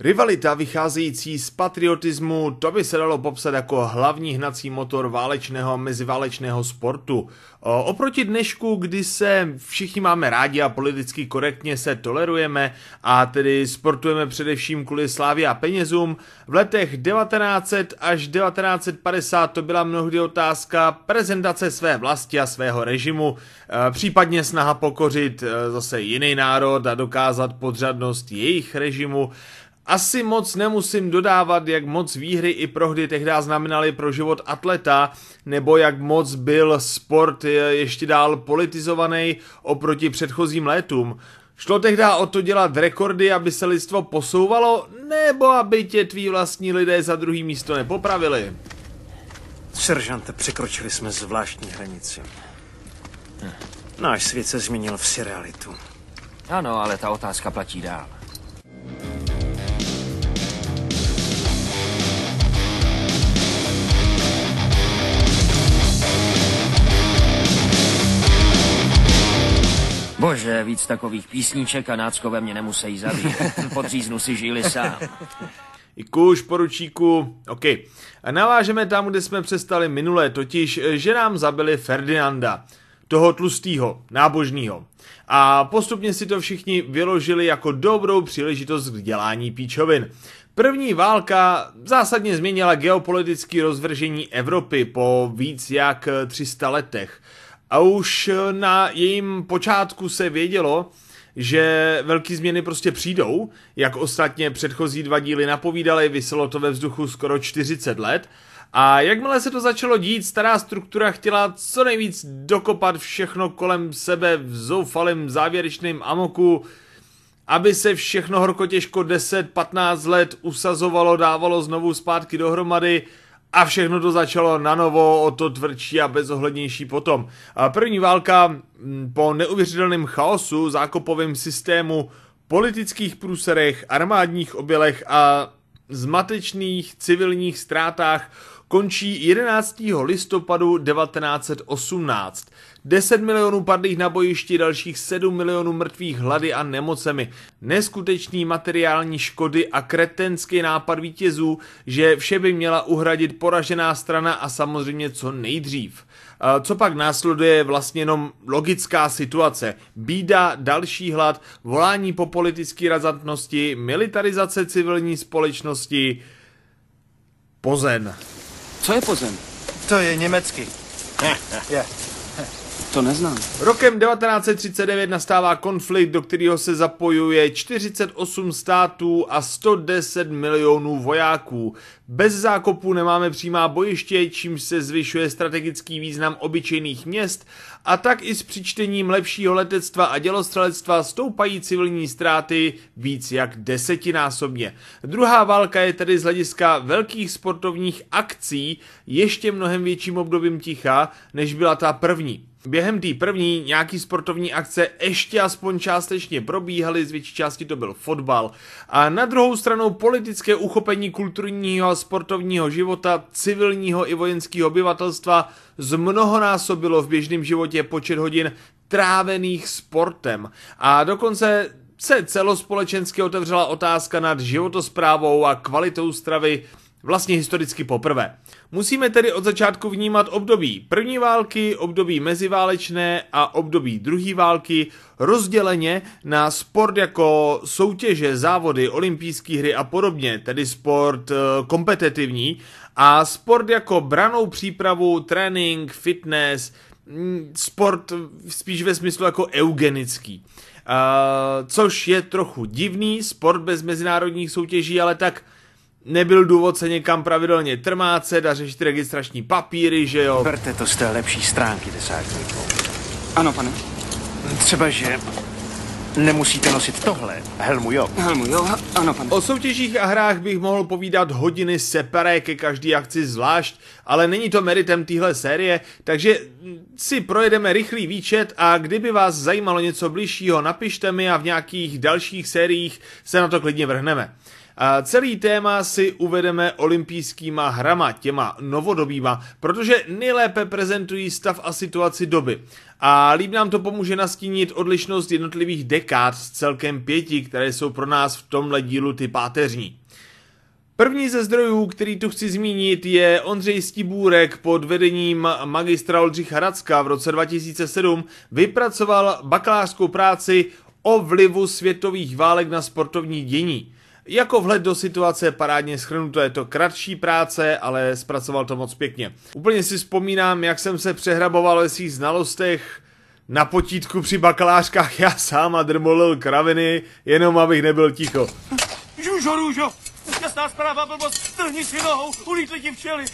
Rivalita vycházející z patriotismu, to by se dalo popsat jako hlavní hnací motor válečného meziválečného sportu. Oproti dnešku, kdy se všichni máme rádi a politicky korektně se tolerujeme a tedy sportujeme především kvůli slávě a penězům, v letech 1900 až 1950 to byla mnohdy otázka prezentace své vlasti a svého režimu, e, případně snaha pokořit e, zase jiný národ a dokázat podřadnost jejich režimu. Asi moc nemusím dodávat, jak moc výhry i prohry tehdy znamenaly pro život atleta, nebo jak moc byl sport ještě dál politizovaný oproti předchozím létům. Šlo tehdy o to dělat rekordy, aby se lidstvo posouvalo, nebo aby tě tví vlastní lidé za druhý místo nepopravili? Seržante, překročili jsme zvláštní hranici. Náš svět se změnil v surrealitu. Ano, ale ta otázka platí dál. Bože, víc takových písníček a náckové mě nemusí zabít. Podříznu si žíli sám. I kůž, poručíku, OK. A navážeme tam, kde jsme přestali minulé, totiž, že nám zabili Ferdinanda, toho tlustýho, nábožního. A postupně si to všichni vyložili jako dobrou příležitost k dělání píčovin. První válka zásadně změnila geopolitické rozvržení Evropy po víc jak 300 letech. A už na jejím počátku se vědělo, že velké změny prostě přijdou, jak ostatně předchozí dva díly napovídaly, vyselo to ve vzduchu skoro 40 let. A jakmile se to začalo dít, stará struktura chtěla co nejvíc dokopat všechno kolem sebe v zoufalém závěrečném amoku, aby se všechno horko těžko 10-15 let usazovalo, dávalo znovu zpátky dohromady, a všechno to začalo na novo, o to tvrdší a bezohlednější potom. První válka po neuvěřitelném chaosu, zákopovém systému, politických průserech, armádních obělech a zmatečných civilních ztrátách končí 11. listopadu 1918. 10 milionů padlých na bojišti, dalších 7 milionů mrtvých hlady a nemocemi. Neskutečný materiální škody a kretenský nápad vítězů, že vše by měla uhradit poražená strana a samozřejmě co nejdřív. Co pak následuje je vlastně jenom logická situace. Bída, další hlad, volání po politické razantnosti, militarizace civilní společnosti, Pozen. Co je Pozen? To je německy. je. To neznám. Rokem 1939 nastává konflikt, do kterého se zapojuje 48 států a 110 milionů vojáků. Bez zákopů nemáme přímá bojiště, čímž se zvyšuje strategický význam obyčejných měst a tak i s přičtením lepšího letectva a dělostřelectva stoupají civilní ztráty víc jak desetinásobně. Druhá válka je tedy z hlediska velkých sportovních akcí ještě mnohem větším obdobím ticha, než byla ta první. Během té první nějaký sportovní akce ještě aspoň částečně probíhaly, z větší části to byl fotbal. A na druhou stranu politické uchopení kulturního a sportovního života, civilního i vojenského obyvatelstva zmnohonásobilo v běžném životě počet hodin trávených sportem. A dokonce se celospolečensky otevřela otázka nad životosprávou a kvalitou stravy vlastně historicky poprvé. Musíme tedy od začátku vnímat období první války, období meziválečné a období druhé války rozděleně na sport jako soutěže, závody, olympijské hry a podobně, tedy sport e, kompetitivní a sport jako branou přípravu, trénink, fitness, mm, sport spíš ve smyslu jako eugenický. Uh, což je trochu divný, sport bez mezinárodních soutěží, ale tak nebyl důvod se někam pravidelně trmácet a řešit registrační papíry, že jo? Berte to z té lepší stránky, desátníku. Ano, pane. Třeba, že nemusíte nosit tohle. Helmu jo. Helmu jo, ano, pane. O soutěžích a hrách bych mohl povídat hodiny separé ke každý akci zvlášť, ale není to meritem téhle série, takže si projedeme rychlý výčet a kdyby vás zajímalo něco bližšího, napište mi a v nějakých dalších sériích se na to klidně vrhneme. A celý téma si uvedeme olympijskýma hrama, těma novodobýma, protože nejlépe prezentují stav a situaci doby. A líp nám to pomůže nastínit odlišnost jednotlivých dekád z celkem pěti, které jsou pro nás v tomhle dílu ty páteřní. První ze zdrojů, který tu chci zmínit, je Ondřej Stibůrek pod vedením magistra Oldřicha Racka v roce 2007 vypracoval bakalářskou práci o vlivu světových válek na sportovní dění. Jako vhled do situace parádně schrnuto je to kratší práce, ale zpracoval to moc pěkně. Úplně si vzpomínám, jak jsem se přehraboval ve svých znalostech na potítku při bakalářkách já sám a drmolil kraviny, jenom abych nebyl ticho. Žužo, růžo, jasná zpráva, blbost, strhni si nohou, ulítli ti včely.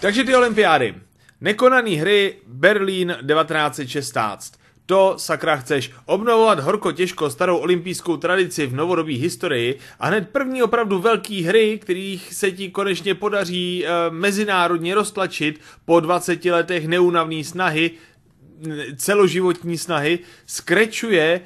Takže ty olympiády. Nekonaný hry Berlín 1916. To, sakra, chceš obnovovat horko těžko starou olympijskou tradici v novodobí historii a hned první opravdu velký hry, kterých se ti konečně podaří e, mezinárodně roztlačit po 20 letech neunavné snahy, celoživotní snahy, skrečuje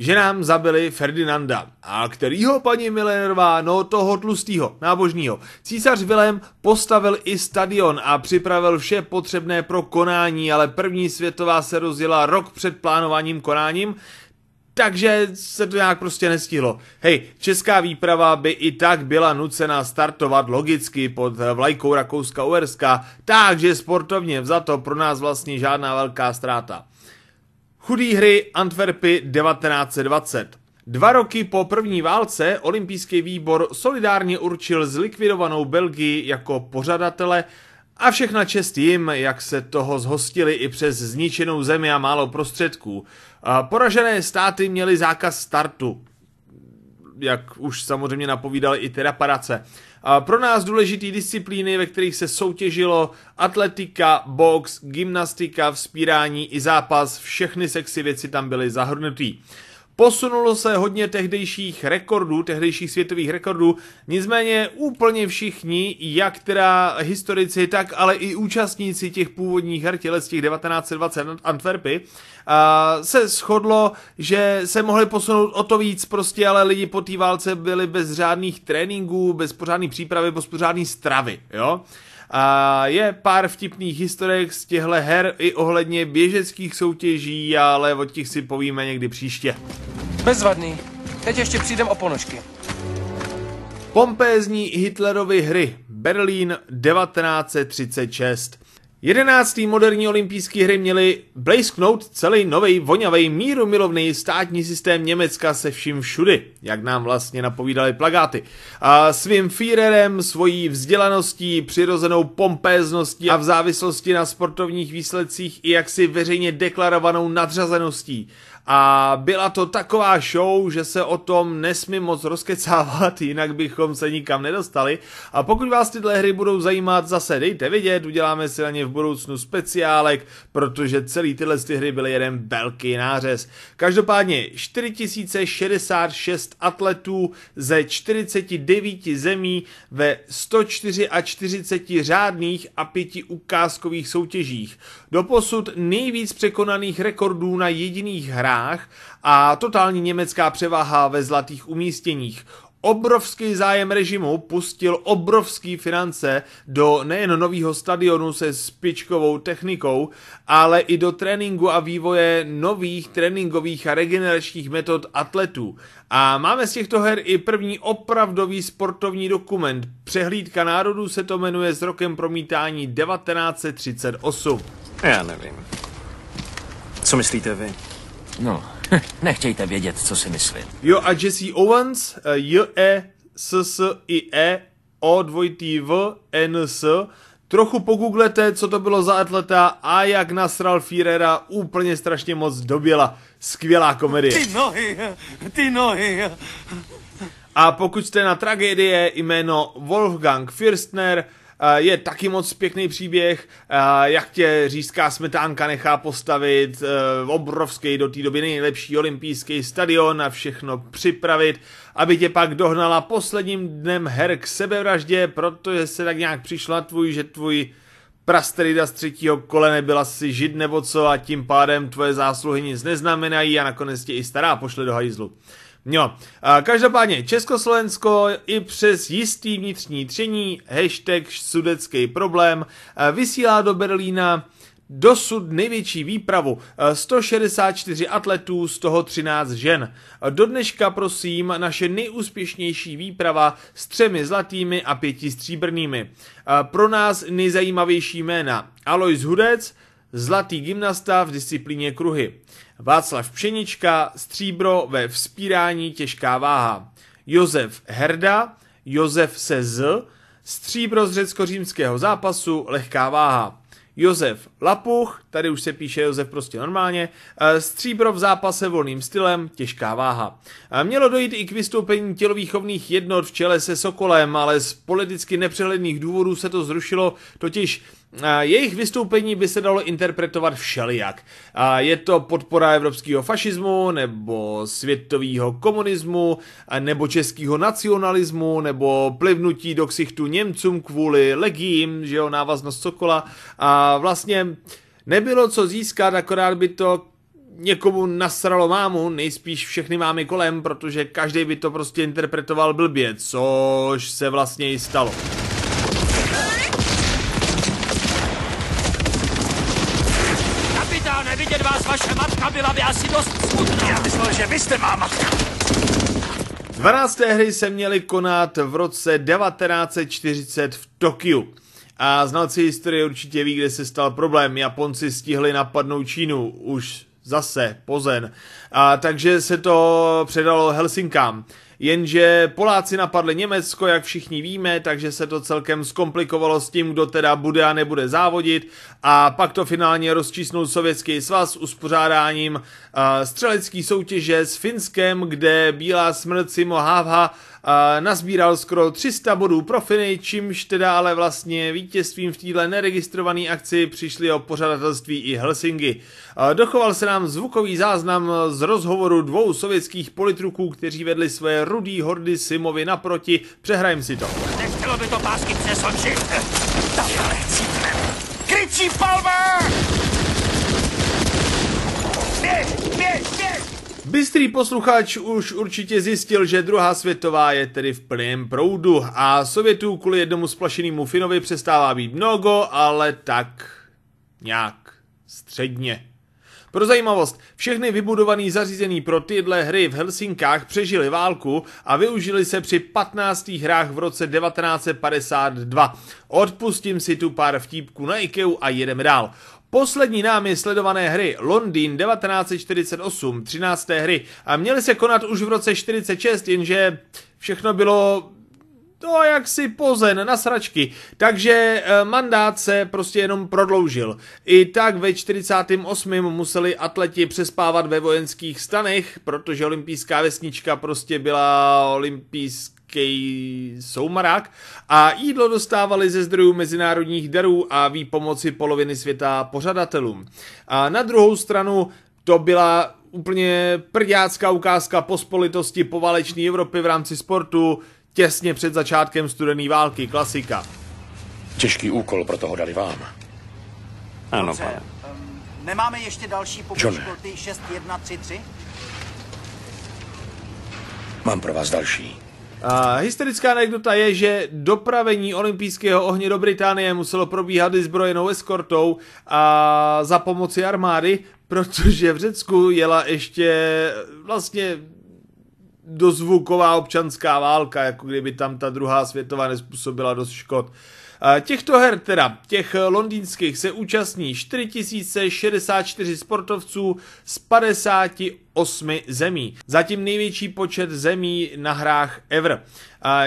že nám zabili Ferdinanda. A kterýho, paní Millerová? No toho tlustýho, nábožního. Císař Vilém postavil i stadion a připravil vše potřebné pro konání, ale první světová se rozjela rok před plánováním konáním, takže se to nějak prostě nestihlo. Hej, česká výprava by i tak byla nucena startovat logicky pod vlajkou Rakouska-Uherska, takže sportovně vzato pro nás vlastně žádná velká ztráta. Chudý hry Antwerpy 1920. Dva roky po první válce olympijský výbor solidárně určil zlikvidovanou Belgii jako pořadatele a všechna čest jim, jak se toho zhostili i přes zničenou zemi a málo prostředků. Poražené státy měly zákaz startu, jak už samozřejmě napovídali i ty reparace. Pro nás důležitý disciplíny, ve kterých se soutěžilo atletika, box, gymnastika, vzpírání i zápas, všechny sexy věci tam byly zahrnutý. Posunulo se hodně tehdejších rekordů, tehdejších světových rekordů, nicméně úplně všichni, jak teda historici, tak ale i účastníci těch původních her těle z těch 1920 Antwerpy, se shodlo, že se mohli posunout o to víc prostě, ale lidi po té válce byli bez řádných tréninků, bez pořádný přípravy, bez pořádný stravy, jo. A je pár vtipných historek z těchto her i ohledně běžeckých soutěží, ale o těch si povíme někdy příště. Bezvadný. Teď ještě přijdem o ponožky. Pompézní Hitlerovy hry Berlín 1936 Jedenáctý moderní olympijské hry měly blejsknout celý nový voňavý míru milovný státní systém Německa se vším všudy, jak nám vlastně napovídali plagáty. A svým Führerem, svojí vzdělaností, přirozenou pompézností a v závislosti na sportovních výsledcích i jaksi veřejně deklarovanou nadřazeností a byla to taková show, že se o tom nesmí moc rozkecávat, jinak bychom se nikam nedostali. A pokud vás tyhle hry budou zajímat, zase dejte vidět, uděláme si na ně v budoucnu speciálek, protože celý tyhle ty hry byly jeden velký nářez. Každopádně 4066 atletů ze 49 zemí ve 144 řádných a pěti ukázkových soutěžích. Doposud nejvíc překonaných rekordů na jediných hrách a totální německá převaha ve zlatých umístěních. Obrovský zájem režimu pustil obrovský finance do nejen nového stadionu se spičkovou technikou, ale i do tréninku a vývoje nových tréninkových a regeneračních metod atletů. A máme z těchto her i první opravdový sportovní dokument. Přehlídka národů se to jmenuje s rokem promítání 1938. Já nevím. Co myslíte vy? No, nechtějte vědět, co si myslím. Jo a Jesse Owens, eh, J, E, S, S, I, E, O, dvojitý V, N, S, trochu pogooglete, co to bylo za atleta a jak nasral Führera úplně strašně moc doběla. Skvělá komedie. Ty nohy, ty nohy. A pokud jste na tragédie jméno Wolfgang Fürstner, je taky moc pěkný příběh, jak tě řízká smetánka nechá postavit e, obrovský do té doby nejlepší olympijský stadion a všechno připravit, aby tě pak dohnala posledním dnem her k sebevraždě, protože se tak nějak přišla tvůj, že tvůj prasterida z třetího kole nebyla si žid nebo co a tím pádem tvoje zásluhy nic neznamenají a nakonec tě i stará pošle do hajzlu. A každopádně Československo i přes jistý vnitřní tření, hashtag sudecký problém, vysílá do Berlína dosud největší výpravu, 164 atletů, z toho 13 žen. Do dneška prosím naše nejúspěšnější výprava s třemi zlatými a pěti stříbrnými. Pro nás nejzajímavější jména Alois Hudec, zlatý gymnasta v disciplíně kruhy. Václav Pšenička, stříbro ve vzpírání těžká váha. Josef Herda, Josef se z, stříbro z řecko-římského zápasu, lehká váha. Josef Lapuch, tady už se píše Josef prostě normálně, eh, stříbro v zápase volným stylem, těžká váha. Eh, mělo dojít i k vystoupení tělovýchovných jednot v čele se Sokolem, ale z politicky nepřehledných důvodů se to zrušilo, totiž jejich vystoupení by se dalo interpretovat všelijak. Je to podpora evropského fašismu, nebo světového komunismu, nebo českého nacionalismu, nebo plivnutí do ksichtu Němcům kvůli legím, že jo, návaznost Sokola. A vlastně nebylo co získat, akorát by to někomu nasralo mámu, nejspíš všechny mámy kolem, protože každý by to prostě interpretoval blbě, což se vlastně i stalo. Matka byla by asi dost smutná. Já myslel, že vy jste má matka. 12. hry se měly konat v roce 1940 v Tokiu. A znalci historie určitě ví, kde se stal problém. Japonci stihli napadnout Čínu už zase pozen. A takže se to předalo Helsinkám. Jenže Poláci napadli Německo, jak všichni víme, takže se to celkem zkomplikovalo s tím, kdo teda bude a nebude závodit. A pak to finálně rozčísnul Sovětský svaz uspořádáním uh, střelecký soutěže s Finskem, kde Bílá smrt Simo Havha nazbíral skoro 300 bodů pro Finy, čímž teda ale vlastně vítězstvím v této neregistrované akci přišli o pořadatelství i Helsinki. Dochoval se nám zvukový záznam z rozhovoru dvou sovětských politruků, kteří vedli své rudý hordy Simovi naproti. Přehrajeme si to. Nechtělo by to pásky přesočit. Takhle cítnem. Kryčí palma! Bystrý posluchač už určitě zjistil, že druhá světová je tedy v plném proudu a Sovětů kvůli jednomu splašenému Finovi přestává být mnoho, ale tak nějak středně. Pro zajímavost, všechny vybudované zařízení pro tyhle hry v Helsinkách přežili válku a využili se při 15. hrách v roce 1952. Odpustím si tu pár vtípků na Ikeu a jedeme dál. Poslední námi sledované hry Londýn 1948, 13. hry, a měly se konat už v roce 46, jenže všechno bylo to jaksi pozen na sračky, takže e, mandát se prostě jenom prodloužil. I tak ve 48. museli atleti přespávat ve vojenských stanech, protože olympijská vesnička prostě byla olympijský soumarák a jídlo dostávali ze zdrojů mezinárodních darů a výpomoci poloviny světa pořadatelům. A na druhou stranu to byla úplně prďácká ukázka pospolitosti poválečné Evropy v rámci sportu, těsně před začátkem studené války, klasika. Těžký úkol, proto ho dali vám. Ano, pane. Um, nemáme ještě další Johne. pobočky 6133? Mám pro vás další. A historická anekdota je, že dopravení olympijského ohně do Británie muselo probíhat vyzbrojenou eskortou a za pomoci armády, protože v Řecku jela ještě vlastně dozvuková občanská válka, jako kdyby tam ta druhá světová nespůsobila dost škod. Těchto her, teda těch londýnských, se účastní 4064 sportovců z 58 zemí. Zatím největší počet zemí na hrách ever.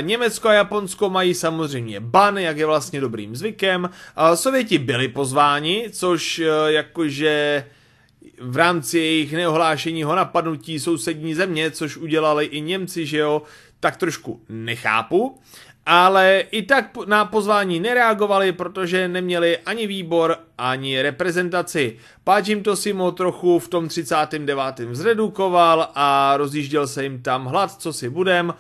Německo a Japonsko mají samozřejmě ban, jak je vlastně dobrým zvykem. Sověti byli pozváni, což e, jakože v rámci jejich neohlášeního napadnutí sousední země, což udělali i Němci, že jo, tak trošku nechápu. Ale i tak na pozvání nereagovali, protože neměli ani výbor, ani reprezentaci. Páč jim to Simo trochu v tom 39. zredukoval a rozjížděl se jim tam hlad, co si budem.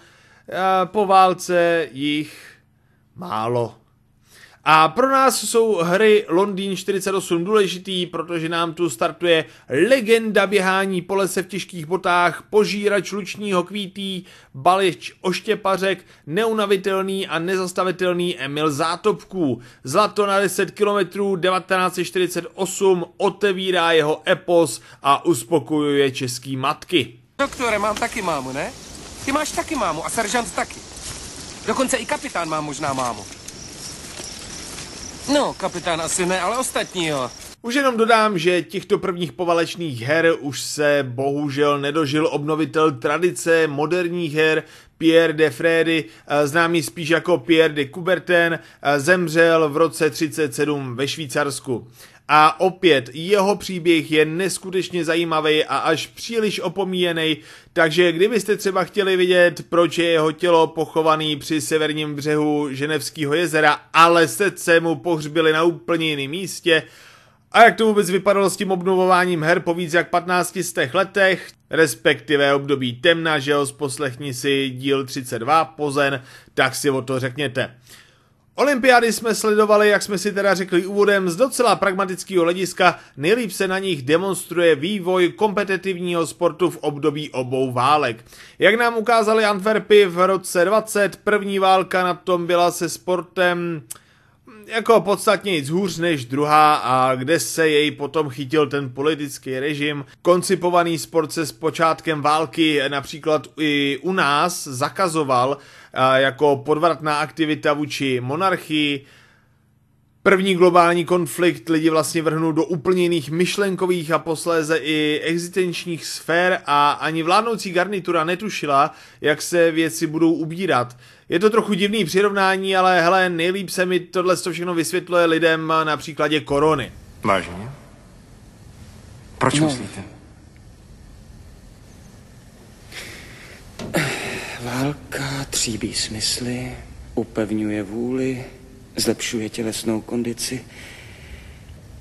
Po válce jich málo. A pro nás jsou hry Londýn 48 důležitý, protože nám tu startuje legenda běhání po lese v těžkých botách, požírač lučního kvítí, balič oštěpařek, neunavitelný a nezastavitelný Emil Zátopků. Zlato na 10 km 1948 otevírá jeho epos a uspokojuje český matky. Doktore, mám taky mámu, ne? Ty máš taky mámu a seržant taky. Dokonce i kapitán má možná mámu. No, kapitán asi ne, ale ostatní jo. Už jenom dodám, že těchto prvních povalečných her už se bohužel nedožil obnovitel tradice moderních her Pierre de Frédy, eh, známý spíš jako Pierre de Coubertin, eh, zemřel v roce 37 ve Švýcarsku. A opět, jeho příběh je neskutečně zajímavý a až příliš opomíjený, takže kdybyste třeba chtěli vidět, proč je jeho tělo pochovaný při severním břehu Ženevského jezera, ale se mu pohřbili na úplně jiném místě, a jak to vůbec vypadalo s tím obnovováním her po víc jak 15 letech, respektive období temna, že jo, poslechni si díl 32 pozen, tak si o to řekněte. Olympiády jsme sledovali, jak jsme si teda řekli úvodem, z docela pragmatického hlediska, nejlíp se na nich demonstruje vývoj kompetitivního sportu v období obou válek. Jak nám ukázali Antwerpy v roce 20, první válka na tom byla se sportem jako podstatně nic hůř než druhá a kde se jej potom chytil ten politický režim. Koncipovaný sport se s počátkem války například i u nás zakazoval jako podvratná aktivita vůči monarchii, První globální konflikt lidi vlastně vrhnul do úplně jiných myšlenkových a posléze i existenčních sfér a ani vládnoucí garnitura netušila, jak se věci budou ubírat. Je to trochu divný přirovnání, ale hele, nejlíp se mi tohle všechno vysvětluje lidem na příkladě korony. Vážně? Proč no. myslíte? Válka tříbí smysly, upevňuje vůli, zlepšuje tělesnou kondici,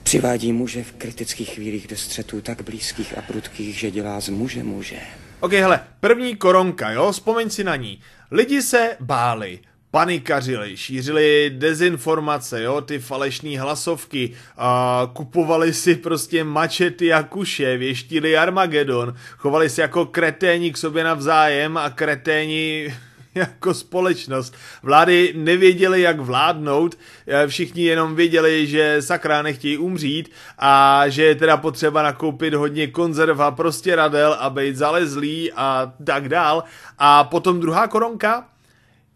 přivádí muže v kritických chvílích do střetů tak blízkých a prudkých, že dělá z muže muže. Ok, hele, první koronka, jo, vzpomeň si na ní. Lidi se báli, panikařili, šířili dezinformace, jo, ty falešné hlasovky, a kupovali si prostě mačety a kuše, věštili Armagedon, chovali se jako kreténi k sobě navzájem a kreténi jako společnost. Vlády nevěděly, jak vládnout, eh, všichni jenom věděli, že sakra nechtějí umřít a že je teda potřeba nakoupit hodně konzerva, prostě radel a být zalezlý a tak dál. A potom druhá koronka,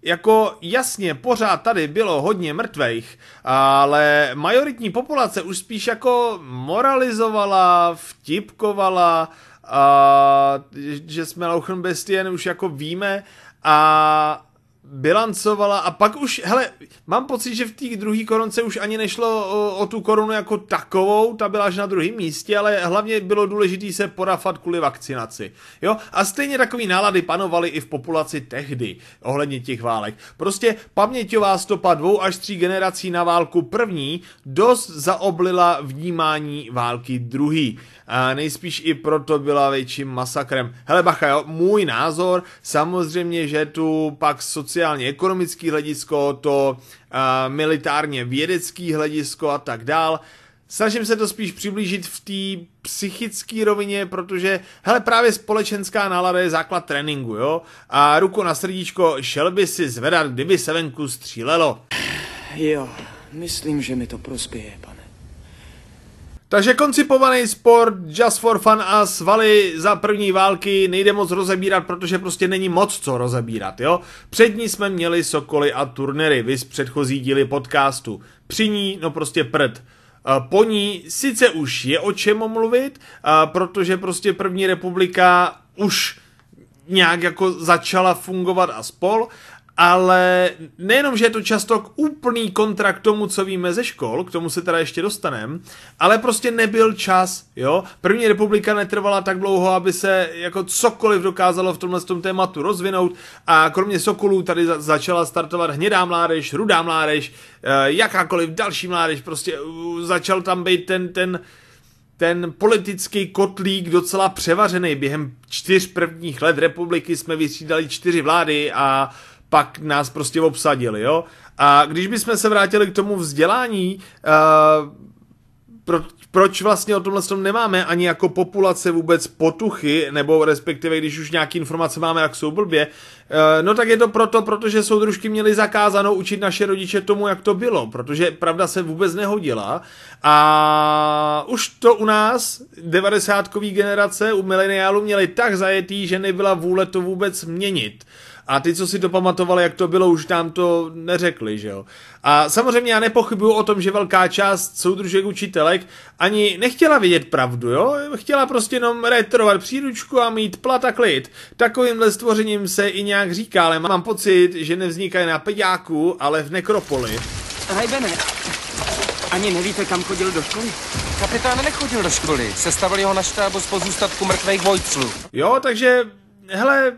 jako jasně, pořád tady bylo hodně mrtvejch, ale majoritní populace už spíš jako moralizovala, vtipkovala, a, že jsme Lauchenbestien už jako víme a bilancovala a pak už, hele, mám pocit, že v té druhé koronce už ani nešlo o, o tu korunu jako takovou, ta byla až na druhém místě, ale hlavně bylo důležité se porafat kvůli vakcinaci. Jo? A stejně takový nálady panovaly i v populaci tehdy, ohledně těch válek. Prostě paměťová stopa dvou až tří generací na válku první dost zaoblila vnímání války druhý. A nejspíš i proto byla větším masakrem. Hele bacha, jo, můj názor, samozřejmě, že tu pak sociálně ekonomický hledisko, to uh, militárně vědecký hledisko a tak dál. Snažím se to spíš přiblížit v té psychické rovině, protože, hele, právě společenská nálada je základ tréninku, jo? A ruku na srdíčko, šel by si zvedat, kdyby se venku střílelo. Jo, myslím, že mi to prospěje, pane. Takže koncipovaný sport just for fun a svaly za první války nejde moc rozebírat, protože prostě není moc co rozebírat, jo? Před ní jsme měli sokoly a turnery, vys předchozí díly podcastu. Při ní, no prostě prd. Po ní sice už je o čem mluvit, protože prostě první republika už nějak jako začala fungovat a spol, ale nejenom, že je to často úplný kontrakt tomu, co víme ze škol, k tomu se teda ještě dostanem, ale prostě nebyl čas, jo. První republika netrvala tak dlouho, aby se jako cokoliv dokázalo v tomhle tom tématu rozvinout a kromě Sokolů tady začala startovat hnědá mládež, rudá mládež, eh, jakákoliv další mládež, prostě začal tam být ten, ten, ten politický kotlík docela převařený. Během čtyř prvních let republiky jsme vystřídali čtyři vlády a pak nás prostě obsadili, jo. A když bychom se vrátili k tomu vzdělání, uh, pro, proč vlastně o tomhle tom nemáme ani jako populace vůbec potuchy, nebo respektive když už nějaký informace máme, jak jsou blbě, eh, no tak je to proto, protože soudružky měly zakázanou učit naše rodiče tomu, jak to bylo, protože pravda se vůbec nehodila a už to u nás, 90 generace, u mileniálů měli tak zajetý, že nebyla vůle to vůbec měnit. A ty, co si to pamatovali, jak to bylo, už nám to neřekli, že jo. A samozřejmě já nepochybuju o tom, že velká část soudružek učitelek ani nechtěla vědět pravdu, jo. Chtěla prostě jenom retrovat příručku a mít plat a klid. Takovýmhle stvořením se i nějak říká, ale mám pocit, že nevznikají na peďáku, ale v nekropoli. Hajbene, ani nevíte, kam chodil do školy? Kapitán nechodil do školy, sestavili ho na štábu z pozůstatku mrtvých vojců. Jo, takže, hele,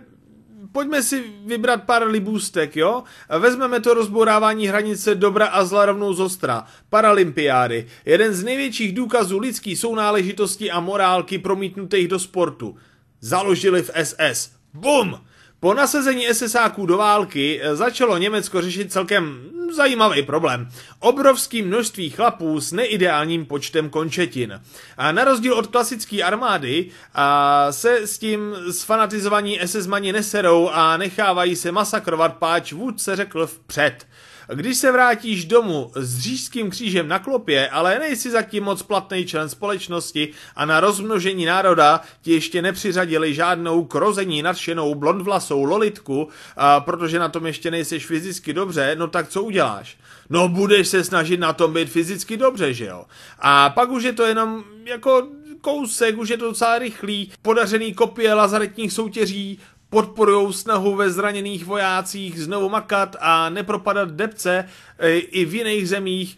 pojďme si vybrat pár libůstek, jo? Vezmeme to rozbourávání hranice dobra a zla rovnou z ostra. Paralympiády. Jeden z největších důkazů lidský sounáležitosti a morálky promítnutých do sportu. Založili v SS. Bum! Po nasazení SSáků do války začalo Německo řešit celkem zajímavý problém. Obrovský množství chlapů s neideálním počtem končetin. A na rozdíl od klasické armády a se s tím sfanatizovaní SS-mani neserou a nechávají se masakrovat, páč vůdce řekl vpřed. Když se vrátíš domů s řížským křížem na klopě, ale nejsi zatím moc platný člen společnosti a na rozmnožení národa ti ještě nepřiřadili žádnou krození nadšenou blondvlasou lolitku, a protože na tom ještě nejseš fyzicky dobře, no tak co uděláš? No budeš se snažit na tom být fyzicky dobře, že jo? A pak už je to jenom jako kousek, už je to docela rychlý, podařený kopie lazaretních soutěží, podporují snahu ve zraněných vojácích znovu makat a nepropadat depce e, i v jiných zemích.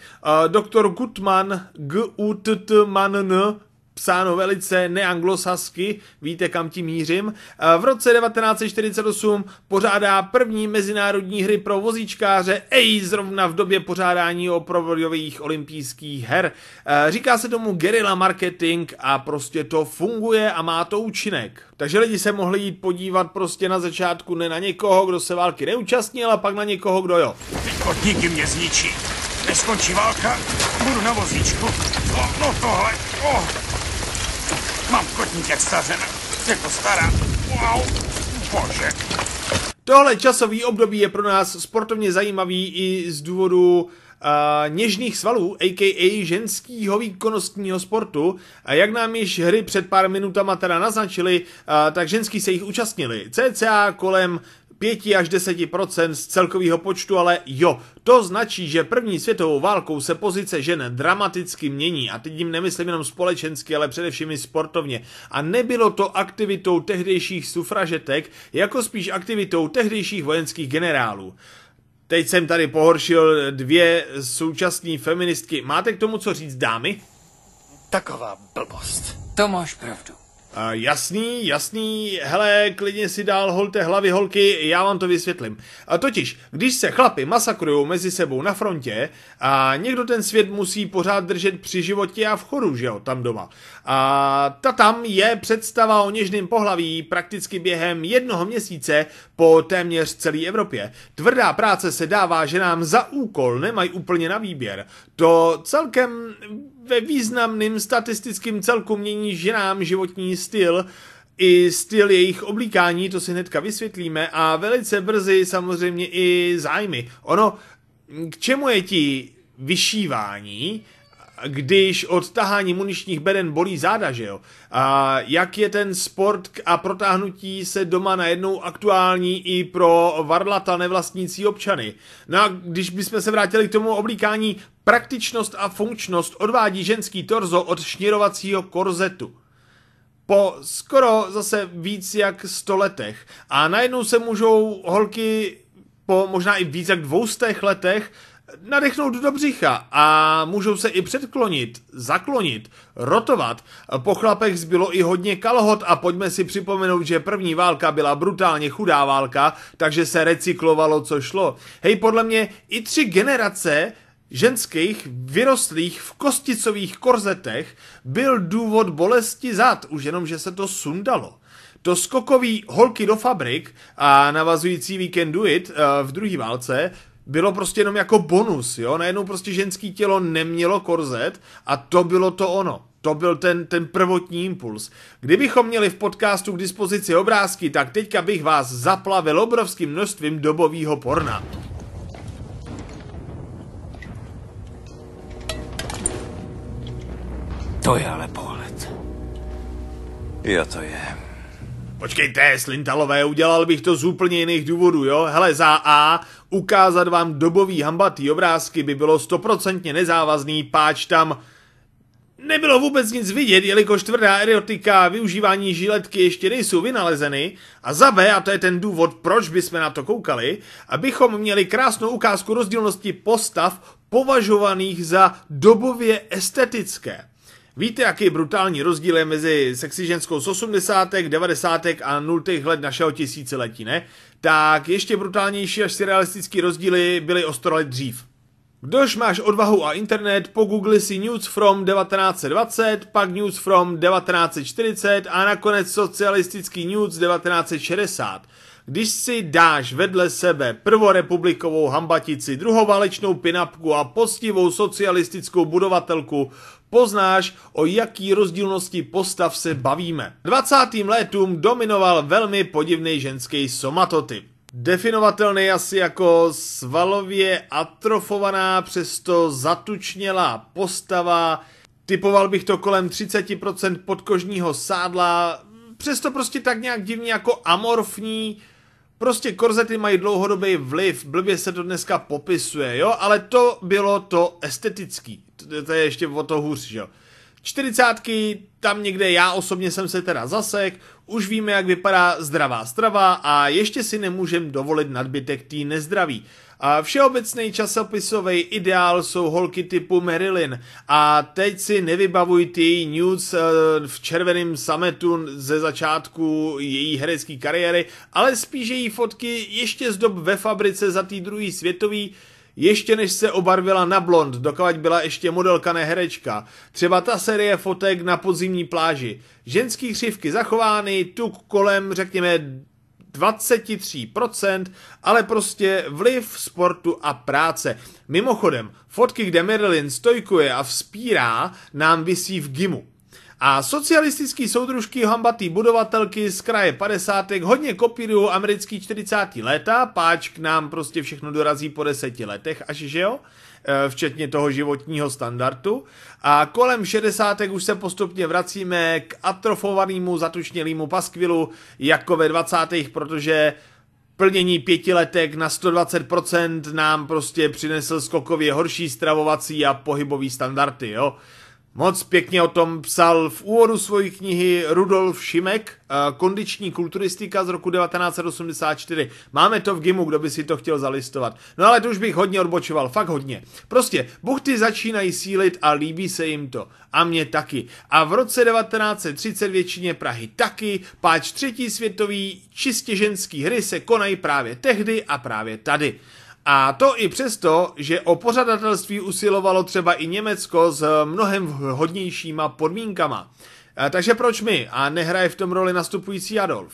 Doktor Gutman, g u t t man n psáno velice neanglosasky, víte kam tím mířím. V roce 1948 pořádá první mezinárodní hry pro vozíčkáře, ej, zrovna v době pořádání opravdových olympijských her. Říká se tomu guerilla marketing a prostě to funguje a má to účinek. Takže lidi se mohli jít podívat prostě na začátku ne na někoho, kdo se války neúčastnil, a pak na někoho, kdo jo. Kotníky mě zničí. Neskončí válka, budu na vozíčku. No, no tohle, oh. Mám kotník jak stařena. Je to stará. Wow. Bože. Tohle časový období je pro nás sportovně zajímavý i z důvodu uh, něžných svalů, a.k.a. ženského výkonnostního sportu. A jak nám již hry před pár minutama teda naznačili, uh, tak ženský se jich účastnili. CCA kolem 5 až 10% z celkového počtu, ale jo, to značí, že první světovou válkou se pozice žen dramaticky mění a teď jim nemyslím jenom společensky, ale především i sportovně. A nebylo to aktivitou tehdejších sufražetek, jako spíš aktivitou tehdejších vojenských generálů. Teď jsem tady pohoršil dvě současné feministky. Máte k tomu co říct, dámy? Taková blbost. To máš pravdu. Jasný, jasný, hele, klidně si dál holte hlavy holky, já vám to vysvětlím. A totiž, když se chlapi masakrujou mezi sebou na frontě a někdo ten svět musí pořád držet při životě a v chodu, že jo, tam doma. A ta tam je představa o něžném pohlaví prakticky během jednoho měsíce po téměř celé Evropě. Tvrdá práce se dává ženám za úkol, nemají úplně na výběr. To celkem ve významným statistickým celku mění ženám životní styl, i styl jejich oblíkání, to si hnedka vysvětlíme, a velice brzy samozřejmě i zájmy. Ono, k čemu je ti vyšívání, když od tahání muničních beden bolí záda, že jo? A jak je ten sport a protáhnutí se doma najednou aktuální i pro varlata nevlastnící občany? No a když bychom se vrátili k tomu oblíkání, praktičnost a funkčnost odvádí ženský torzo od šněrovacího korzetu po skoro zase víc jak 100 letech. A najednou se můžou holky po možná i víc jak dvoustech letech nadechnout do břicha a můžou se i předklonit, zaklonit, rotovat. Po chlapech zbylo i hodně kalhot a pojďme si připomenout, že první válka byla brutálně chudá válka, takže se recyklovalo, co šlo. Hej, podle mě i tři generace ženských vyrostlých v kosticových korzetech byl důvod bolesti zad, už jenom, že se to sundalo. To skokový holky do fabrik a navazující We Can Do It uh, v druhé válce bylo prostě jenom jako bonus, jo, najednou prostě ženský tělo nemělo korzet a to bylo to ono. To byl ten, ten prvotní impuls. Kdybychom měli v podcastu k dispozici obrázky, tak teďka bych vás zaplavil obrovským množstvím dobového porna. To je ale pohled. Jo, to je. Počkejte, Slintalové, udělal bych to z úplně jiných důvodů, jo? Hele, za A, ukázat vám dobový hambatý obrázky by bylo stoprocentně nezávazný, páč tam nebylo vůbec nic vidět, jelikož tvrdá erotika a využívání žiletky ještě nejsou vynalezeny. A za B, a to je ten důvod, proč bychom na to koukali, abychom měli krásnou ukázku rozdílnosti postav považovaných za dobově estetické. Víte, jaký brutální rozdíl je mezi sexy ženskou z 80., 90. a 0. let našeho tisíciletí, ne? Tak ještě brutálnější až surrealistický rozdíly byly o 100 let dřív. Kdož máš odvahu a internet, pogoogli si News from 1920, pak News from 1940 a nakonec socialistický News 1960. Když si dáš vedle sebe prvorepublikovou hambatici, druhoválečnou pinapku a postivou socialistickou budovatelku, poznáš, o jaký rozdílnosti postav se bavíme. 20. létům dominoval velmi podivný ženský somatotyp. Definovatelný asi jako svalově atrofovaná, přesto zatučnělá postava, typoval bych to kolem 30% podkožního sádla, přesto prostě tak nějak divně jako amorfní, Prostě korzety mají dlouhodobý vliv, blbě se to dneska popisuje, jo, ale to bylo to estetický, to, je ještě o to hůř, jo. Čtyřicátky, tam někde já osobně jsem se teda zasek, už víme, jak vypadá zdravá strava a ještě si nemůžem dovolit nadbytek tý nezdraví. A všeobecný časopisový ideál jsou holky typu Marilyn a teď si nevybavuj ty news eh, v červeném sametu ze začátku její herecké kariéry, ale spíš její fotky ještě z dob ve fabrice za tý druhý světový, ještě než se obarvila na blond, dokud byla ještě modelka ne herečka. Třeba ta série fotek na podzimní pláži. Ženský křivky zachovány, tuk kolem, řekněme, 23%, ale prostě vliv sportu a práce. Mimochodem, fotky, kde Marilyn stojkuje a vzpírá, nám visí v GIMu. A socialistický soudružky hambatý budovatelky z kraje 50. hodně kopírují americký 40. léta, páč k nám prostě všechno dorazí po deseti letech, až že jo? E, včetně toho životního standardu. A kolem 60. už se postupně vracíme k atrofovanému zatučnělému paskvilu jako ve 20. protože plnění pětiletek na 120% nám prostě přinesl skokově horší stravovací a pohybový standardy, jo. Moc pěkně o tom psal v úvodu své knihy Rudolf Šimek, eh, kondiční kulturistika z roku 1984. Máme to v GIMu, kdo by si to chtěl zalistovat. No ale to už bych hodně odbočoval, fakt hodně. Prostě buchty začínají sílit a líbí se jim to. A mě taky. A v roce 1930 většině Prahy taky, páč třetí světový čistě ženský hry se konají právě tehdy a právě tady. A to i přesto, že o pořadatelství usilovalo třeba i Německo s mnohem hodnějšíma podmínkama. A takže proč my a nehraje v tom roli nastupující Adolf?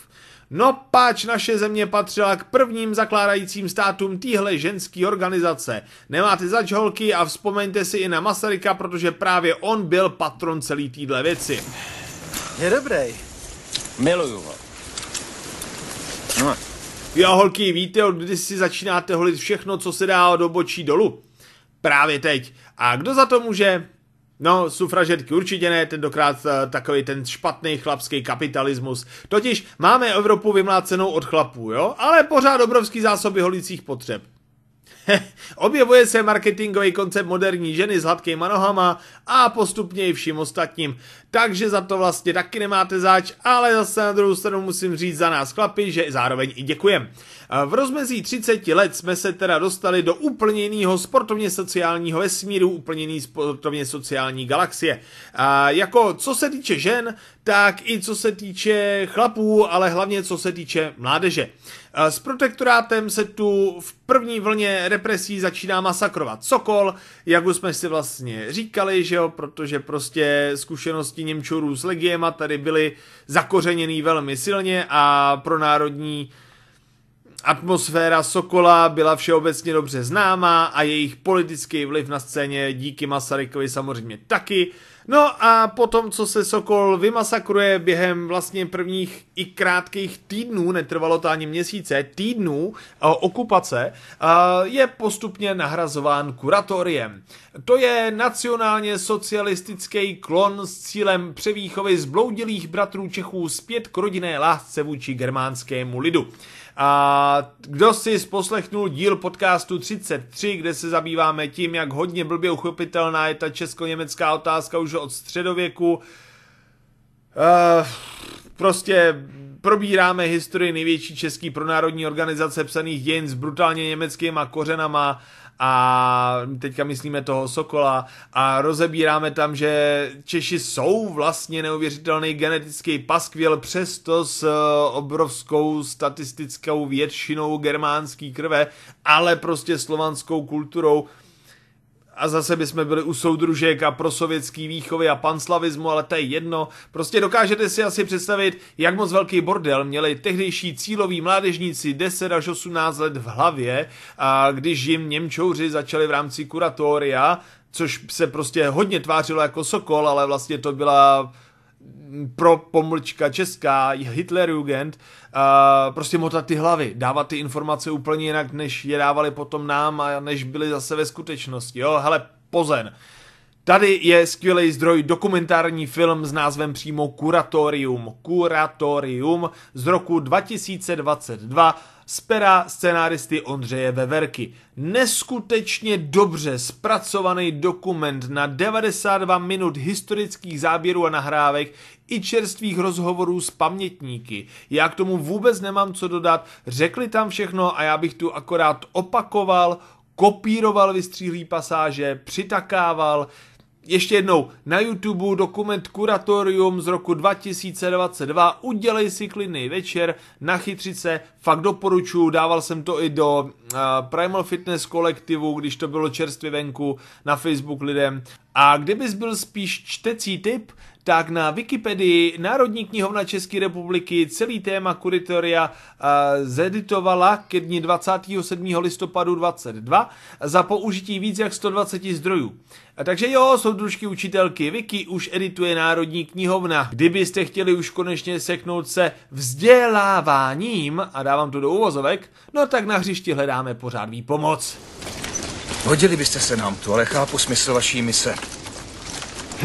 No páč naše země patřila k prvním zakládajícím státům téhle ženské organizace. Nemáte zač holky a vzpomeňte si i na Masaryka, protože právě on byl patron celý téhle věci. Je dobrý. Miluju ho. No, Jo, holky, víte, od kdy si začínáte holit všechno, co se dá do bočí dolů? Právě teď. A kdo za to může? No, sufražetky určitě ne, tentokrát uh, takový ten špatný chlapský kapitalismus. Totiž máme Evropu vymlácenou od chlapů, jo? Ale pořád obrovský zásoby holicích potřeb. Objevuje se marketingový koncept moderní ženy s hladkýma nohama a postupně i vším ostatním. Takže za to vlastně taky nemáte zač, ale zase na druhou stranu musím říct za nás chlapi, že zároveň i děkujem. V rozmezí 30 let jsme se teda dostali do úplně jiného sportovně sociálního vesmíru, úplně jiný sportovně sociální galaxie. A jako co se týče žen, tak i co se týče chlapů, ale hlavně co se týče mládeže. Eh, S protektorátem se tu v první vlně represí začíná masakrovat Sokol, jak už jsme si vlastně říkali, že jo, protože prostě zkušenosti Němčurů s legiema tady byly zakořeněný velmi silně a pro národní atmosféra Sokola byla všeobecně dobře známá a jejich politický vliv na scéně díky Masarykovi samozřejmě taky. No a potom, co se Sokol vymasakruje během vlastně prvních i krátkých týdnů, netrvalo to ani měsíce, týdnů eh, okupace, eh, je postupně nahrazován kuratoriem. To je nacionálně socialistický klon s cílem převýchovy zbloudilých bratrů Čechů zpět k rodinné lásce vůči germánskému lidu. A kdo si poslechnul díl podcastu 33, kde se zabýváme tím, jak hodně blbě uchopitelná je ta česko-německá otázka už od středověku, uh, prostě probíráme historii největší český pronárodní organizace psaných dějin s brutálně německýma kořenama a teďka myslíme toho Sokola a rozebíráme tam, že Češi jsou vlastně neuvěřitelný genetický paskvěl přesto s eh, obrovskou statistickou většinou germánský krve, ale prostě slovanskou kulturou a zase bychom byli u soudružek a pro sovětský výchovy a panslavismu, ale to je jedno. Prostě dokážete si asi představit, jak moc velký bordel měli tehdejší cíloví mládežníci 10 až 18 let v hlavě, a když jim Němčouři začali v rámci kuratoria, což se prostě hodně tvářilo jako Sokol, ale vlastně to byla pro pomlčka česká, Hitlerjugend, uh, prostě motat ty hlavy, dávat ty informace úplně jinak, než je dávali potom nám a než byly zase ve skutečnosti. Jo, hele, pozen. Tady je skvělý zdroj dokumentární film s názvem přímo Kuratorium. Kuratorium z roku 2022 z pera scenáristy Ondřeje Veverky. Neskutečně dobře zpracovaný dokument na 92 minut historických záběrů a nahrávek i čerstvých rozhovorů s pamětníky. Já k tomu vůbec nemám co dodat, řekli tam všechno a já bych tu akorát opakoval, kopíroval vystříhlý pasáže, přitakával, ještě jednou, na YouTube dokument Kuratorium z roku 2022, udělej si klidný večer, nachytřit se, fakt doporučuji, dával jsem to i do uh, Primal Fitness kolektivu, když to bylo čerstvě venku na Facebook lidem. A kdybys byl spíš čtecí typ, tak na Wikipedii Národní knihovna České republiky celý téma kuritoria uh, zeditovala ke dni 27. listopadu 22 za použití víc jak 120 zdrojů. A takže jo, soudružky učitelky, Wiki už edituje Národní knihovna. Kdybyste chtěli už konečně seknout se vzděláváním, a dávám to do uvozovek, no tak na hřišti hledáme pořád výpomoc. Hodili byste se nám tu, ale chápu smysl vaší mise.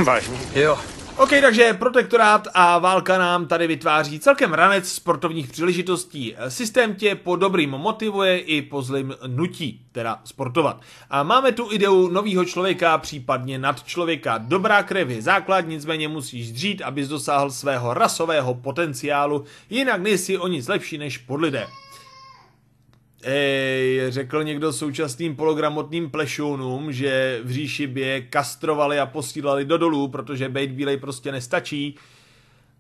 Vážně? Jo, OK, takže protektorát a válka nám tady vytváří celkem ranec sportovních příležitostí. Systém tě po dobrým motivuje i po zlým nutí, teda sportovat. A máme tu ideu nového člověka, případně nad člověka. Dobrá krev je základ, nicméně musíš dřít, abys dosáhl svého rasového potenciálu, jinak nejsi o nic lepší než podlidé. Ej, řekl někdo současným pologramotným plešounům, že v říši by je kastrovali a posílali do dolů, protože bejt bílej prostě nestačí.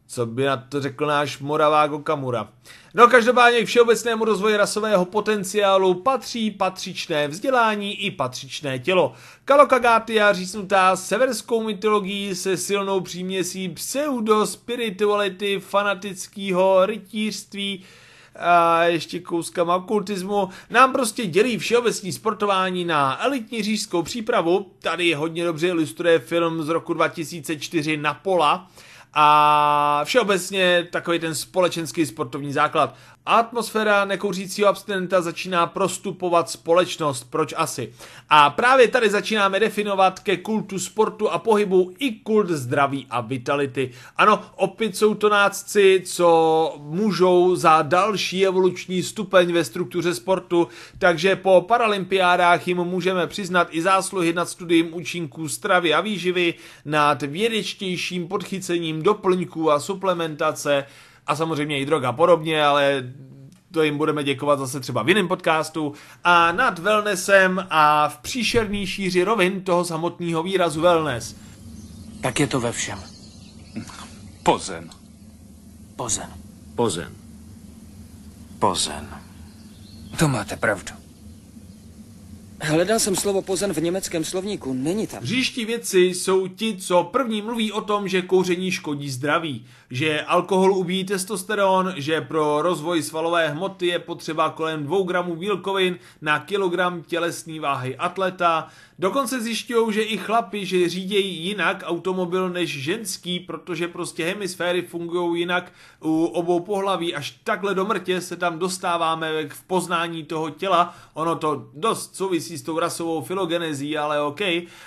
Co by na to řekl náš Moravák Okamura. No každopádně k všeobecnému rozvoji rasového potenciálu patří patřičné vzdělání i patřičné tělo. Kalokagatia říznutá severskou mytologií se silnou příměsí pseudo-spirituality, fanatického rytířství, a ještě kouskama okultismu, nám prostě dělí všeobecní sportování na elitní řížskou přípravu, tady hodně dobře ilustruje film z roku 2004 Napola, a všeobecně takový ten společenský sportovní základ. Atmosféra nekouřícího abstinenta začíná prostupovat společnost, proč asi. A právě tady začínáme definovat ke kultu sportu a pohybu i kult zdraví a vitality. Ano, opět jsou to nácci, co můžou za další evoluční stupeň ve struktuře sportu, takže po paralympiádách jim můžeme přiznat i zásluhy nad studiem účinků stravy a výživy, nad vědečtějším podchycením doplňků a suplementace, a samozřejmě i droga podobně, ale to jim budeme děkovat zase třeba v jiném podcastu, a nad wellnessem a v příšerný šíři rovin toho samotného výrazu wellness. Tak je to ve všem. pozen. Pozen. Pozen. Pozen. to máte pravdu. Hledal jsem slovo pozan v německém slovníku, není tam. Říští věci jsou ti, co první mluví o tom, že kouření škodí zdraví, že alkohol ubíjí testosteron, že pro rozvoj svalové hmoty je potřeba kolem 2 gramů bílkovin na kilogram tělesné váhy atleta, Dokonce zjišťují, že i chlapi, že řídějí jinak automobil než ženský, protože prostě hemisféry fungují jinak u obou pohlaví. Až takhle do mrtě se tam dostáváme v poznání toho těla. Ono to dost souvisí s tou rasovou filogenezí, ale OK.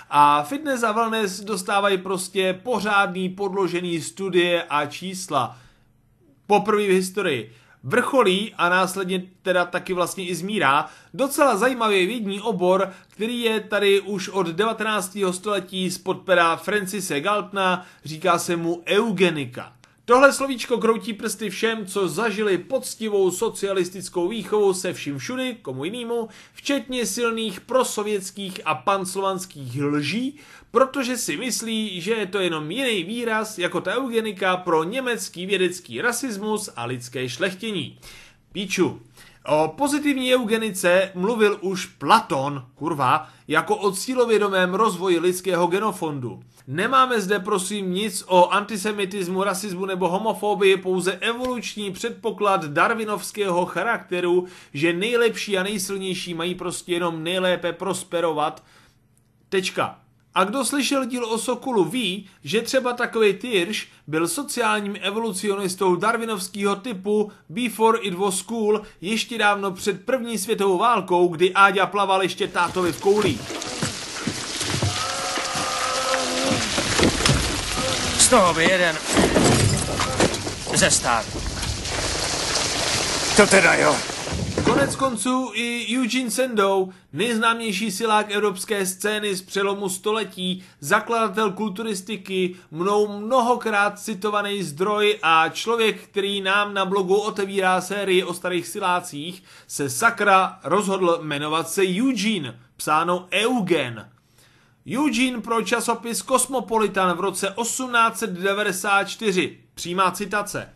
A fitness a wellness dostávají prostě pořádný podložený studie a čísla. Poprvé v historii vrcholí a následně teda taky vlastně i zmírá docela zajímavý vědní obor, který je tady už od 19. století spod pera Francise Galtna, říká se mu eugenika. Tohle slovíčko kroutí prsty všem, co zažili poctivou socialistickou výchovu se vším všudy, komu jinému, včetně silných prosovětských a panslovanských lží, protože si myslí, že je to jenom jiný výraz jako ta eugenika pro německý vědecký rasismus a lidské šlechtění. Píču, O pozitivní eugenice mluvil už Platon, kurva, jako o cílovědomém rozvoji lidského genofondu. Nemáme zde prosím nic o antisemitismu, rasismu nebo homofobii, pouze evoluční předpoklad darwinovského charakteru, že nejlepší a nejsilnější mají prostě jenom nejlépe prosperovat. Tečka. A kdo slyšel díl o Sokulu ví, že třeba takový Tyrš byl sociálním evolucionistou darwinovského typu before it was cool ještě dávno před první světovou válkou, kdy Áďa plaval ještě tátovi v koulí. Z toho by jeden ze státu. To teda jo. Konec konců i Eugene Sendou, nejznámější silák evropské scény z přelomu století, zakladatel kulturistiky, mnou mnohokrát citovaný zdroj a člověk, který nám na blogu otevírá sérii o starých silácích, se sakra rozhodl jmenovat se Eugene, psáno Eugen. Eugene pro časopis Cosmopolitan v roce 1894. Přímá citace.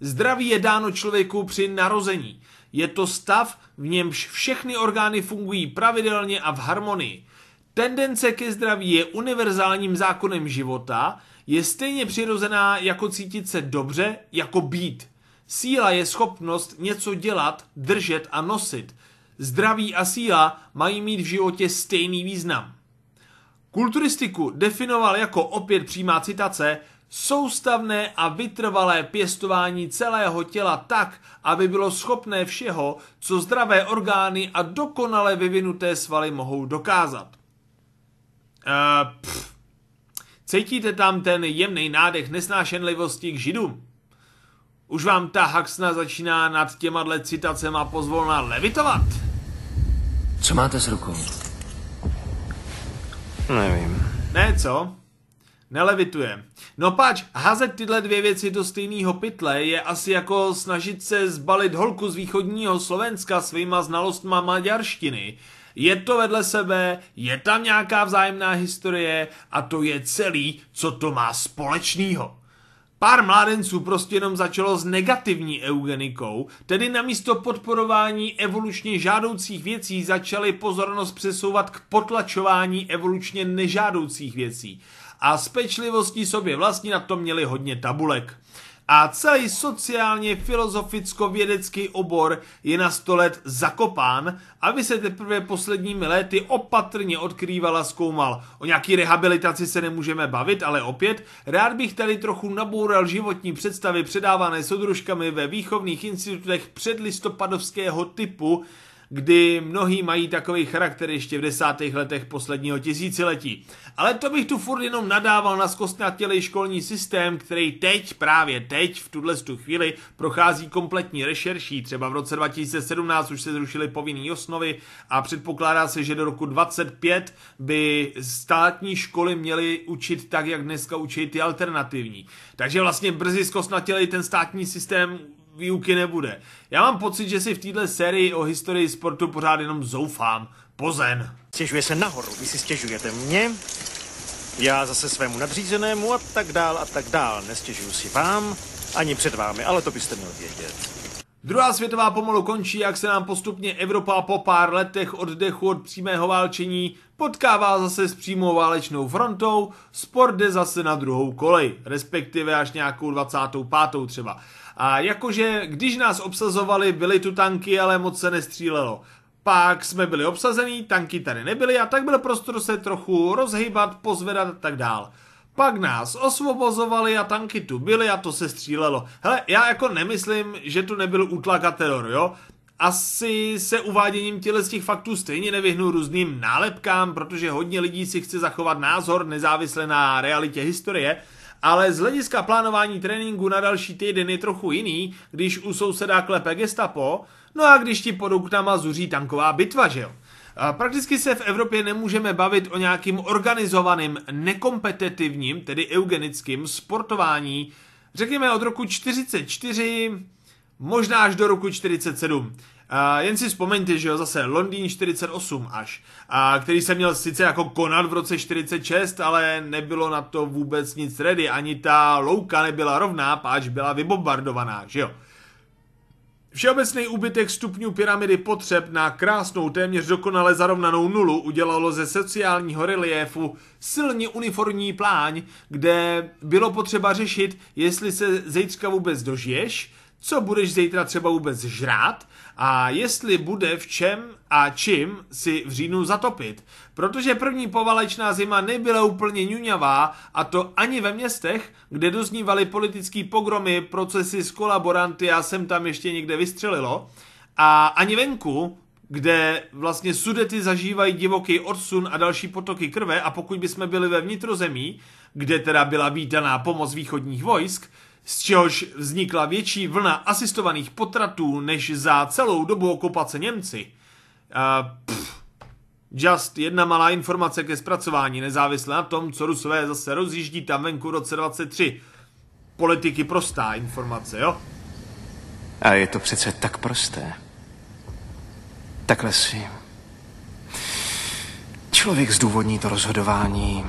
Zdraví je dáno člověku při narození. Je to stav, v němž všechny orgány fungují pravidelně a v harmonii. Tendence ke zdraví je univerzálním zákonem života, je stejně přirozená jako cítit se dobře, jako být. Síla je schopnost něco dělat, držet a nosit. Zdraví a síla mají mít v životě stejný význam. Kulturistiku definoval jako opět přímá citace soustavné a vytrvalé pěstování celého těla tak, aby bylo schopné všeho, co zdravé orgány a dokonale vyvinuté svaly mohou dokázat. Uh, pff. Cítíte tam ten jemný nádech nesnášenlivosti k židům? Už vám ta haxna začíná nad těma citacema pozvolna levitovat? Co máte s rukou? Nevím. Ne, co? Nelevituje. No pač, házet tyhle dvě věci do stejného pytle je asi jako snažit se zbalit holku z východního Slovenska svýma znalostma maďarštiny. Je to vedle sebe, je tam nějaká vzájemná historie a to je celý, co to má společného. Pár mládenců prostě jenom začalo s negativní eugenikou, tedy namísto podporování evolučně žádoucích věcí začali pozornost přesouvat k potlačování evolučně nežádoucích věcí a s pečlivostí sobě vlastní na to měli hodně tabulek. A celý sociálně filozoficko-vědecký obor je na sto let zakopán, aby se teprve posledními léty opatrně odkrýval a zkoumal. O nějaký rehabilitaci se nemůžeme bavit, ale opět rád bych tady trochu naboural životní představy předávané soudružkami ve výchovných institutech předlistopadovského typu, kdy mnohý mají takový charakter ještě v desátých letech posledního tisíciletí. Ale to bych tu furt jenom nadával na zkostnatělej školní systém, který teď, právě teď, v tuhle tu chvíli, prochází kompletní rešerší. Třeba v roce 2017 už se zrušily povinné osnovy a předpokládá se, že do roku 25 by státní školy měly učit tak, jak dneska učí ty alternativní. Takže vlastně brzy zkostnatělej ten státní systém výuky nebude. Já mám pocit, že si v této sérii o historii sportu pořád jenom zoufám. Pozen. Stěžuje se nahoru, vy si stěžujete mě, já zase svému nadřízenému a tak dál a tak dál. Nestěžuju si vám, ani před vámi, ale to byste měl vědět. Druhá světová pomalu končí, jak se nám postupně Evropa po pár letech oddechu od přímého válčení potkává zase s přímou válečnou frontou, sport jde zase na druhou kolej, respektive až nějakou 25. třeba. A jakože, když nás obsazovali, byly tu tanky, ale moc se nestřílelo. Pak jsme byli obsazení, tanky tady nebyly a tak byl prostor se trochu rozhýbat, pozvedat a tak dál. Pak nás osvobozovali a tanky tu byly a to se střílelo. Hele, já jako nemyslím, že tu nebyl útlak a teror, jo? Asi se uváděním těle z těch faktů stejně nevyhnu různým nálepkám, protože hodně lidí si chce zachovat názor nezávisle na realitě historie, ale z hlediska plánování tréninku na další týden je trochu jiný, když u souseda klepe gestapo, no a když ti pod oknama zuří tanková bitva, že jo? Prakticky se v Evropě nemůžeme bavit o nějakým organizovaným, nekompetitivním, tedy eugenickým sportování, řekněme od roku 44, možná až do roku 47. Uh, jen si vzpomeňte, že jo, zase Londýn 48 až, uh, který se měl sice jako konat v roce 46, ale nebylo na to vůbec nic ready, ani ta louka nebyla rovná, páč byla vybombardovaná, že jo. Všeobecný úbytek stupňů pyramidy potřeb na krásnou, téměř dokonale zarovnanou nulu udělalo ze sociálního reliéfu silně uniformní pláň, kde bylo potřeba řešit, jestli se zítřka vůbec dožiješ, co budeš zítra třeba vůbec žrát a jestli bude v čem a čím si v říjnu zatopit. Protože první povalečná zima nebyla úplně ňuňavá a to ani ve městech, kde doznívaly politický pogromy, procesy s kolaboranty a sem tam ještě někde vystřelilo, a ani venku, kde vlastně sudety zažívají divoký odsun a další potoky krve a pokud bychom byli ve vnitrozemí, kde teda byla vítaná pomoc východních vojsk, z čehož vznikla větší vlna asistovaných potratů než za celou dobu okupace Němci. Uh, pff, just jedna malá informace ke zpracování, nezávisle na tom, co Rusové zase rozjíždí tam venku v roce 23. Politiky prostá informace, jo? A je to přece tak prosté. Takhle si člověk zdůvodní to rozhodování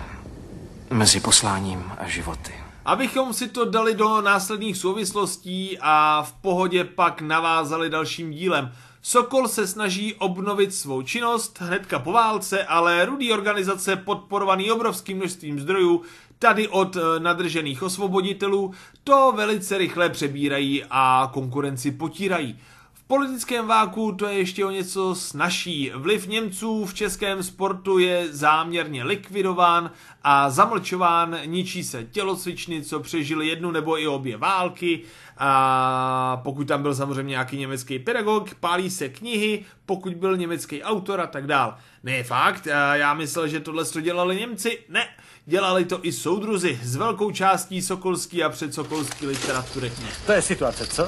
mezi posláním a životy. Abychom si to dali do následných souvislostí a v pohodě pak navázali dalším dílem. Sokol se snaží obnovit svou činnost hnedka po válce, ale rudý organizace podporovaný obrovským množstvím zdrojů tady od eh, nadržených osvoboditelů to velice rychle přebírají a konkurenci potírají politickém váku to je ještě o něco snažší. Vliv Němců v českém sportu je záměrně likvidován a zamlčován, ničí se tělocvičny, co přežili jednu nebo i obě války a pokud tam byl samozřejmě nějaký německý pedagog, pálí se knihy, pokud byl německý autor a tak dál. Ne, fakt, já myslel, že tohle to dělali Němci, ne, dělali to i soudruzi s velkou částí sokolský a předsokolský literatury. To je situace, co?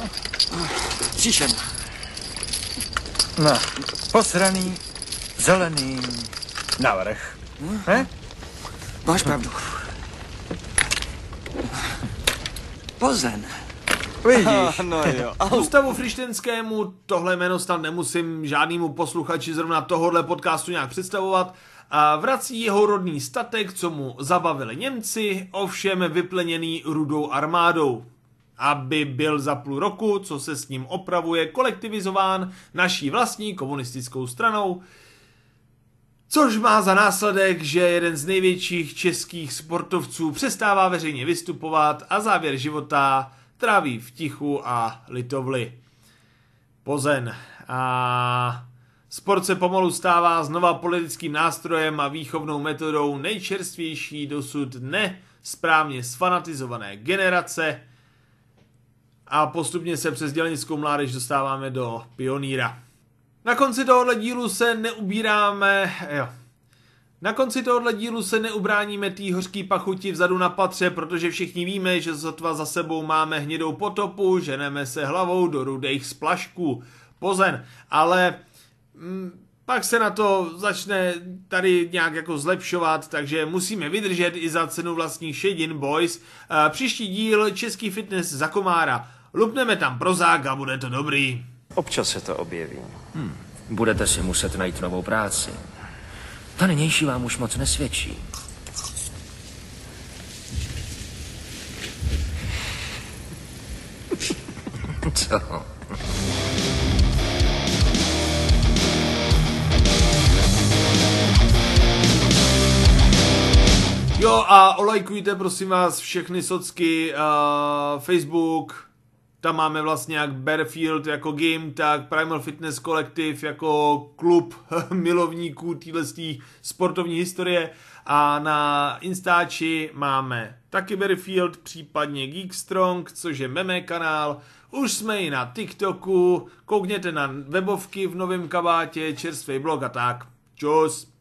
Příšem. No, posraný, zelený, navrh. Ne? Máš pravdu. Pozen. Vidíš. no jo. Gustavu Frištenskému tohle jméno snad nemusím žádnému posluchači zrovna tohohle podcastu nějak představovat. A vrací jeho rodný statek, co mu zabavili Němci, ovšem vypleněný rudou armádou aby byl za půl roku, co se s ním opravuje, kolektivizován naší vlastní komunistickou stranou, což má za následek, že jeden z největších českých sportovců přestává veřejně vystupovat a závěr života tráví v tichu a litovli. Pozen. A sport se pomalu stává znova politickým nástrojem a výchovnou metodou nejčerstvější dosud nesprávně sfanatizované generace, a postupně se přes dělnickou mládež dostáváme do pioníra. Na konci tohohle dílu se neubíráme, jo, na konci tohohle dílu se neubráníme tý hořký pachuti vzadu na patře, protože všichni víme, že zotva za sebou máme hnědou potopu, ženeme se hlavou do rudých splašků. Pozen, ale mm, pak se na to začne tady nějak jako zlepšovat, takže musíme vydržet i za cenu vlastních šedin, boys. Příští díl Český fitness za komára. Lupneme tam prozák a bude to dobrý. Občas se to objeví. Hmm. Budete si muset najít novou práci. Ta nynější vám už moc nesvědčí. Co? Jo a olajkujte prosím vás všechny socky, uh, Facebook, tam máme vlastně jak Bearfield jako game, tak Primal Fitness Collective jako klub milovníků téhle sportovní historie a na Instači máme taky Bearfield, případně Geekstrong, což je meme kanál, už jsme i na TikToku, koukněte na webovky v novém kabátě, čerstvý blog a tak. Čus!